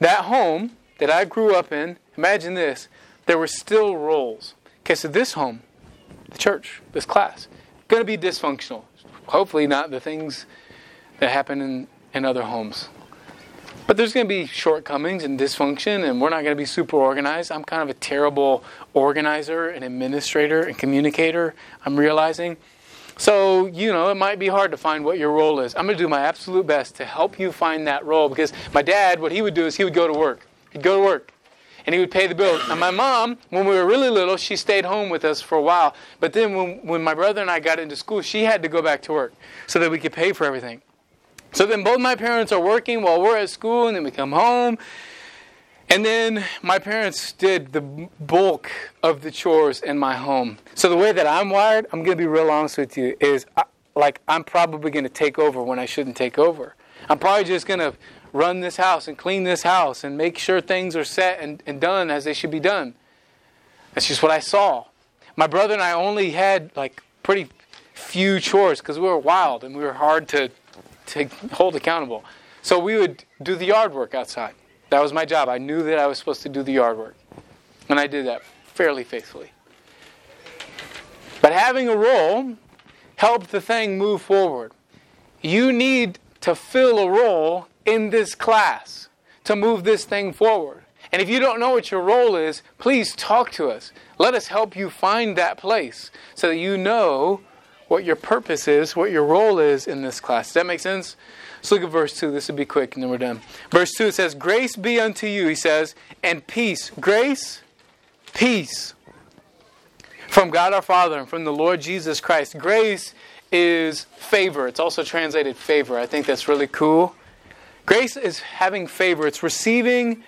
S1: that home that I grew up in, imagine this, there were still roles. Okay, so this home, the church, this class, going to be dysfunctional. Hopefully, not the things that happen in, in other homes. But there's going to be shortcomings and dysfunction, and we're not going to be super organized. I'm kind of a terrible organizer and administrator and communicator, I'm realizing. So, you know, it might be hard to find what your role is. I'm going to do my absolute best to help you find that role because my dad, what he would do is he would go to work. He'd go to work and he would pay the bill. And my mom, when we were really little, she stayed home with us for a while. But then when, when my brother and I got into school, she had to go back to work so that we could pay for everything. So then both my parents are working while we're at school, and then we come home. And then my parents did the bulk of the chores in my home. So the way that I'm wired, I'm going to be real honest with you, is I, like I'm probably going to take over when I shouldn't take over. I'm probably just going to run this house and clean this house and make sure things are set and, and done as they should be done. That's just what I saw. My brother and I only had like pretty few chores because we were wild and we were hard to to hold accountable. So we would do the yard work outside. That was my job. I knew that I was supposed to do the yard work. And I did that fairly faithfully. But having a role helped the thing move forward. You need to fill a role in this class to move this thing forward. And if you don't know what your role is, please talk to us. Let us help you find that place so that you know what your purpose is, what your role is in this class. Does that make sense? Let's look at verse 2. This will be quick and then we're done. Verse 2 it says, Grace be unto you, he says, and peace. Grace, peace from God our Father and from the Lord Jesus Christ. Grace is favor. It's also translated favor. I think that's really cool. Grace is having favor, it's receiving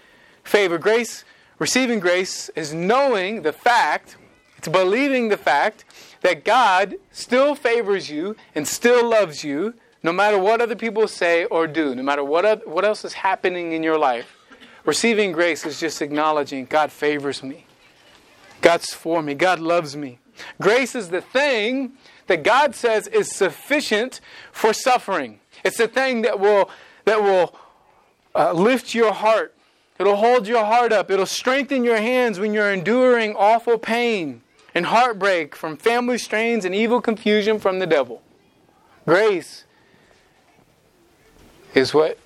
S1: favor. Grace, receiving grace is knowing the fact, it's believing the fact that God still favors you and still loves you no matter what other people say or do, no matter what, what else is happening in your life. Receiving grace is just acknowledging God favors me. God's for me. God loves me. Grace is the thing that God says is sufficient for suffering. It's the thing that will that will uh, lift your heart. It'll hold your heart up. It'll strengthen your hands when you're enduring awful pain and heartbreak from family strains and evil confusion from the devil. Grace is what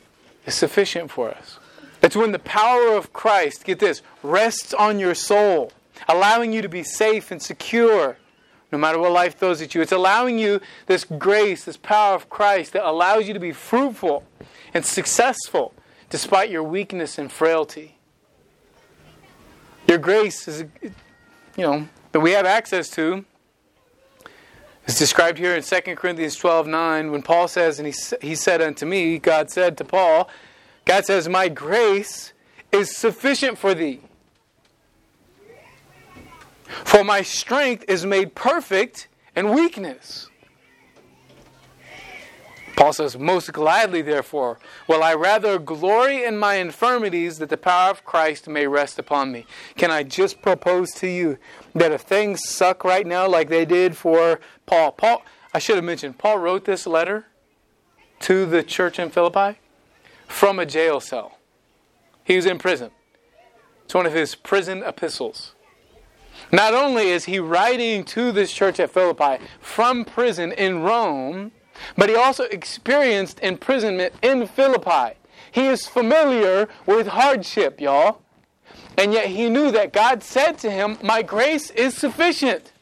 S1: is sufficient for us. It's when the power of Christ, get this, rests on your soul, allowing you to be safe and secure no matter what life throws at you. It's allowing you this grace, this power of Christ that allows you to be fruitful and successful despite your weakness and frailty. Your grace is, you know, that we have access to is described here in 2 Corinthians 12 9 when Paul says, and he, he said unto me, God said to Paul, God says, My grace is sufficient for thee. For my strength is made perfect in weakness. Paul says, Most gladly, therefore, will I rather glory in my infirmities that the power of Christ may rest upon me. Can I just propose to you that if things suck right now, like they did for Paul, Paul, I should have mentioned, Paul wrote this letter to the church in Philippi from a jail cell. He was in prison. It's one of his prison epistles. Not only is he writing to this church at Philippi from prison in Rome, but he also experienced imprisonment in Philippi. He is familiar with hardship, y'all. And yet he knew that God said to him, My grace is sufficient.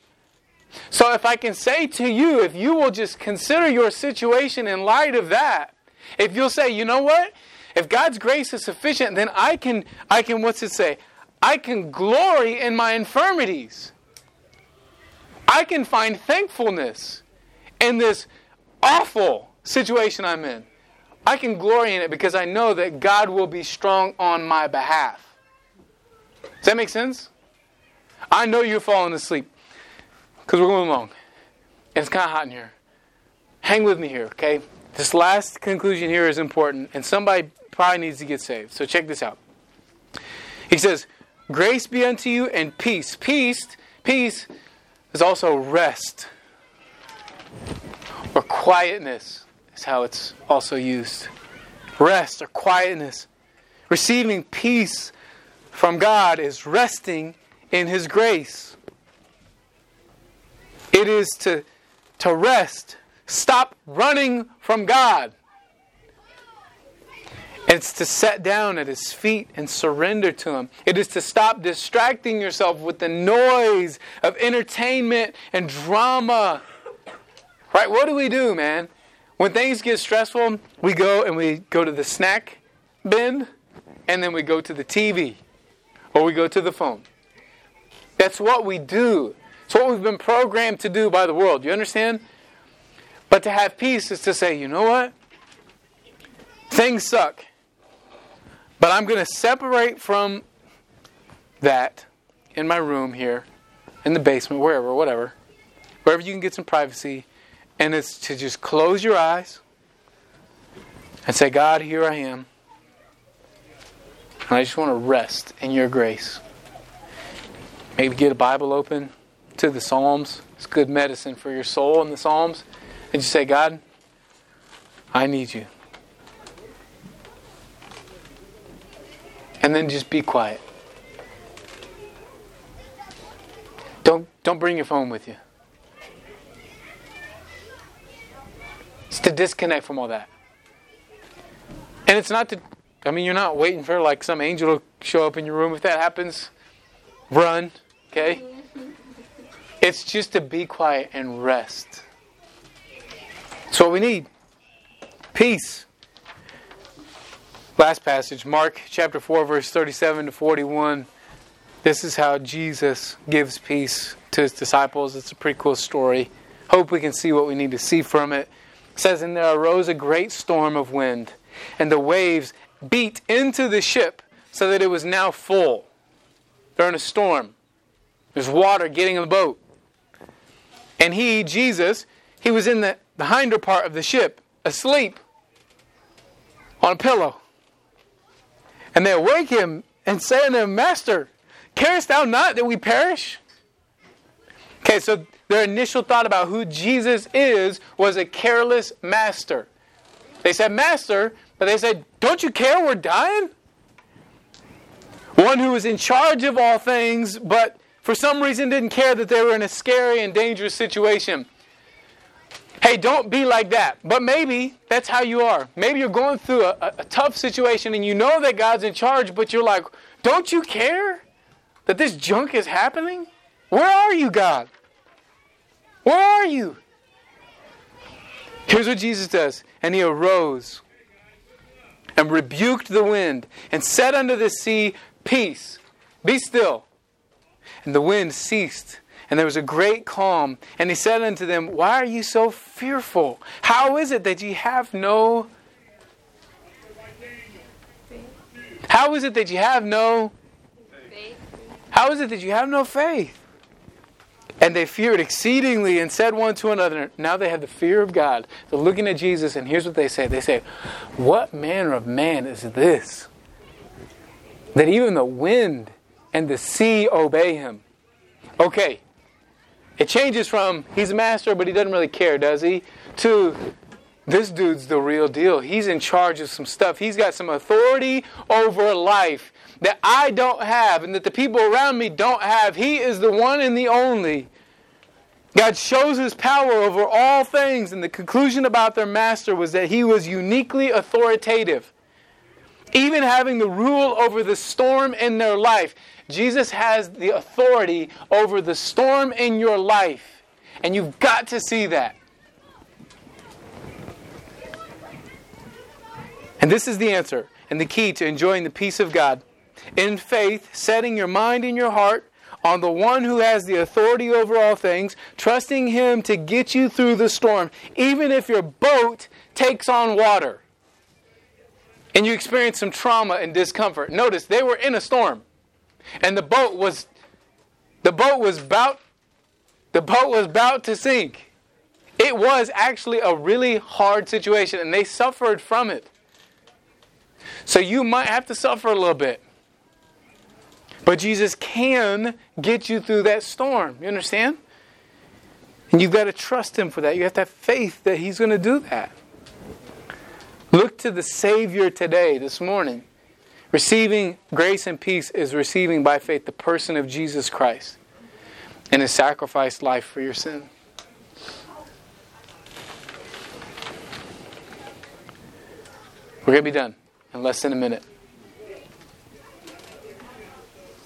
S1: So if I can say to you, if you will just consider your situation in light of that, if you'll say, you know what? If God's grace is sufficient, then I can, I can, what's it say? I can glory in my infirmities. I can find thankfulness in this awful situation I'm in. I can glory in it because I know that God will be strong on my behalf. Does that make sense? I know you're falling asleep because we're going along. And it's kind of hot in here. Hang with me here, okay? This last conclusion here is important, and somebody probably needs to get saved. So check this out. He says, Grace be unto you and peace. Peace, peace is also rest or quietness, is how it's also used. Rest or quietness. Receiving peace from God is resting in His grace. It is to, to rest. Stop running from God. It's to set down at His feet and surrender to Him. It is to stop distracting yourself with the noise of entertainment and drama. Right? What do we do, man? When things get stressful, we go and we go to the snack bin and then we go to the TV or we go to the phone. That's what we do. It's what we've been programmed to do by the world. You understand? But to have peace is to say, you know what? Things suck. But I'm going to separate from that in my room here, in the basement, wherever, whatever, wherever you can get some privacy. And it's to just close your eyes and say, God, here I am. And I just want to rest in your grace. Maybe get a Bible open to the Psalms. It's good medicine for your soul in the Psalms. And just say, God, I need you. And then just be quiet. Don't, don't bring your phone with you. It's to disconnect from all that. And it's not to, I mean, you're not waiting for like some angel to show up in your room. If that happens, run, okay? Mm-hmm. It's just to be quiet and rest. That's what we need. Peace. Last passage, Mark chapter 4, verse 37 to 41. This is how Jesus gives peace to his disciples. It's a pretty cool story. Hope we can see what we need to see from it. Says, And there arose a great storm of wind, and the waves beat into the ship so that it was now full. They're in a storm. There's water getting in the boat. And he, Jesus, he was in the, the hinder part of the ship, asleep on a pillow. And they awake him and say unto him, Master, carest thou not that we perish? Okay, so their initial thought about who Jesus is was a careless master. They said, Master, but they said, Don't you care we're dying? One who was in charge of all things, but for some reason didn't care that they were in a scary and dangerous situation. Hey, don't be like that. But maybe that's how you are. Maybe you're going through a, a, tough situation and you know that God's in charge, but you're like, don't you care that this junk is happening? Where are you, God? Where are you? Here's what Jesus does. And he arose and rebuked the wind and said unto the sea, Peace, be still. And the wind ceased and there was a great calm. And he said unto them, Why are you so fearful? How is it that ye have no. How is it that you have no. How is it that you have no faith? And they feared exceedingly and said one to another, Now they have the fear of God. They're looking at Jesus, and here's what they say They say, What manner of man is this? That even the wind and the sea obey him. Okay, it changes from he's a master, but he doesn't really care, does he? To this dude's the real deal. He's in charge of some stuff. He's got some authority over life that I don't have and that the people around me don't have. He is the one and the only. God shows his power over all things, and the conclusion about their master was that he was uniquely authoritative. Even having the rule over the storm in their life. Jesus has the authority over the storm in your life. And you've got to see that. And this is the answer and the key to enjoying the peace of God. In faith, setting your mind and your heart on the one who has the authority over all things, trusting Him to get you through the storm, even if your boat takes on water and you experience some trauma and discomfort. Notice they were in a storm and the boat was the boat was about the boat was about to sink. It was actually a really hard situation, and they suffered from it. So you might have to suffer a little bit. But Jesus can get you through that storm. You understand? And you've got to trust Him for that. You have to have faith that He's going to do that. Look to the Savior today, this morning. Receiving grace and peace is receiving by faith the person of Jesus Christ and His sacrificed life for your sin. We're going to be done in less than a minute.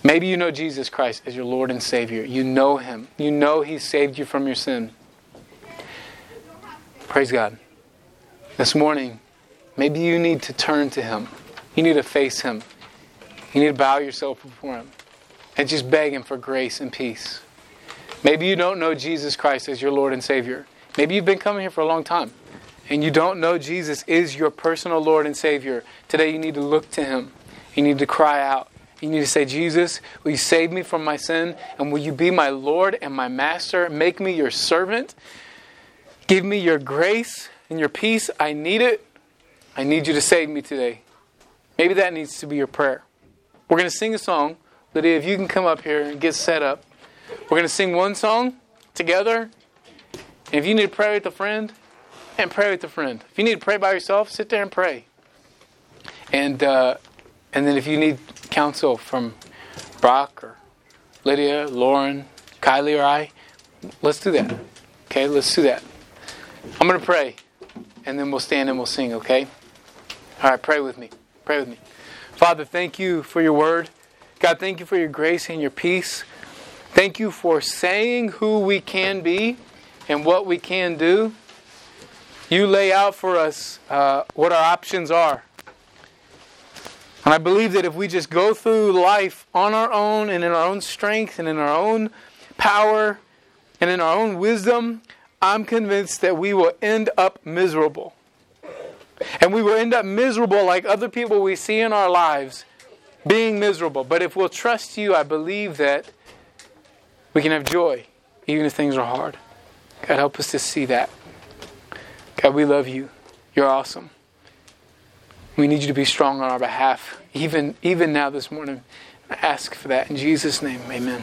S1: Maybe you know Jesus Christ as your Lord and Savior. You know Him. You know He saved you from your sin. Praise God. This morning, maybe you need to turn to Him. You need to face Him. You need to bow yourself before Him and just beg Him for grace and peace. Maybe you don't know Jesus Christ as your Lord and Savior. Maybe you've been coming here for a long time and you don't know Jesus is your personal Lord and Savior. Today you need to look to Him. You need to cry out. You need to say, Jesus, will you save me from my sin? And will you be my Lord and my Master? Make me your servant. Give me your grace and your peace. I need it. I need you to save me today. Maybe that needs to be your prayer. We're going to sing a song. Lydia, if you can come up here and get set up. We're going to sing one song together. If you need to pray with a friend, and pray with a friend. If you need to pray by yourself, sit there and pray. And uh, and then if you need counsel from Brock or Lydia, Lauren, Kylie, or I, let's do that. Okay, let's do that. I'm going to pray, and then we'll stand and we'll sing, okay? All right, pray with me. Pray with me. Father, thank you for your word. God, thank you for your grace and your peace. Thank you for saying who we can be and what we can do. You lay out for us uh, what our options are. And I believe that if we just go through life on our own and in our own strength and in our own power and in our own wisdom, I'm convinced that we will end up miserable. And we will end up miserable like other people we see in our lives being miserable. But if we'll trust you, I believe that we can have joy even if things are hard. God, help us to see that. God, we love you. You're awesome. We need you to be strong on our behalf, even, even now this morning. I ask for that in Jesus' name. Amen.